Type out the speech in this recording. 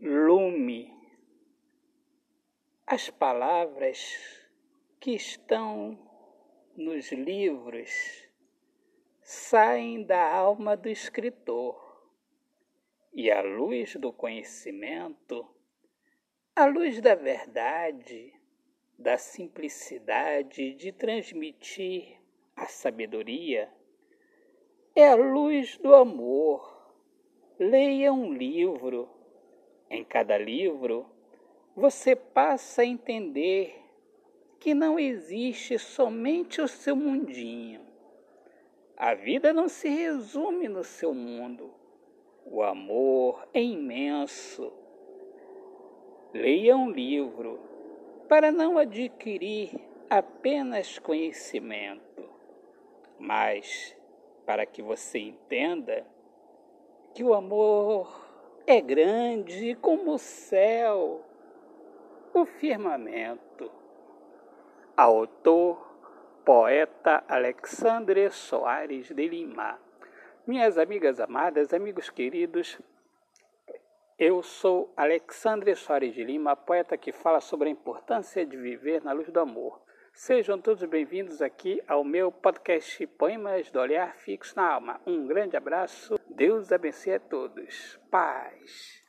lume. As palavras que estão nos livros saem da alma do escritor e a luz do conhecimento, a luz da verdade, da simplicidade de transmitir a sabedoria, é a luz do amor. Leia um livro em cada livro, você passa a entender que não existe somente o seu mundinho. A vida não se resume no seu mundo. O amor é imenso. Leia um livro para não adquirir apenas conhecimento, mas para que você entenda que o amor é grande como o céu, o firmamento. Autor, poeta Alexandre Soares de Lima. Minhas amigas amadas, amigos queridos, eu sou Alexandre Soares de Lima, poeta que fala sobre a importância de viver na luz do amor. Sejam todos bem-vindos aqui ao meu podcast Poemas do Olhar Fixo na Alma. Um grande abraço, Deus abençoe a todos. Paz.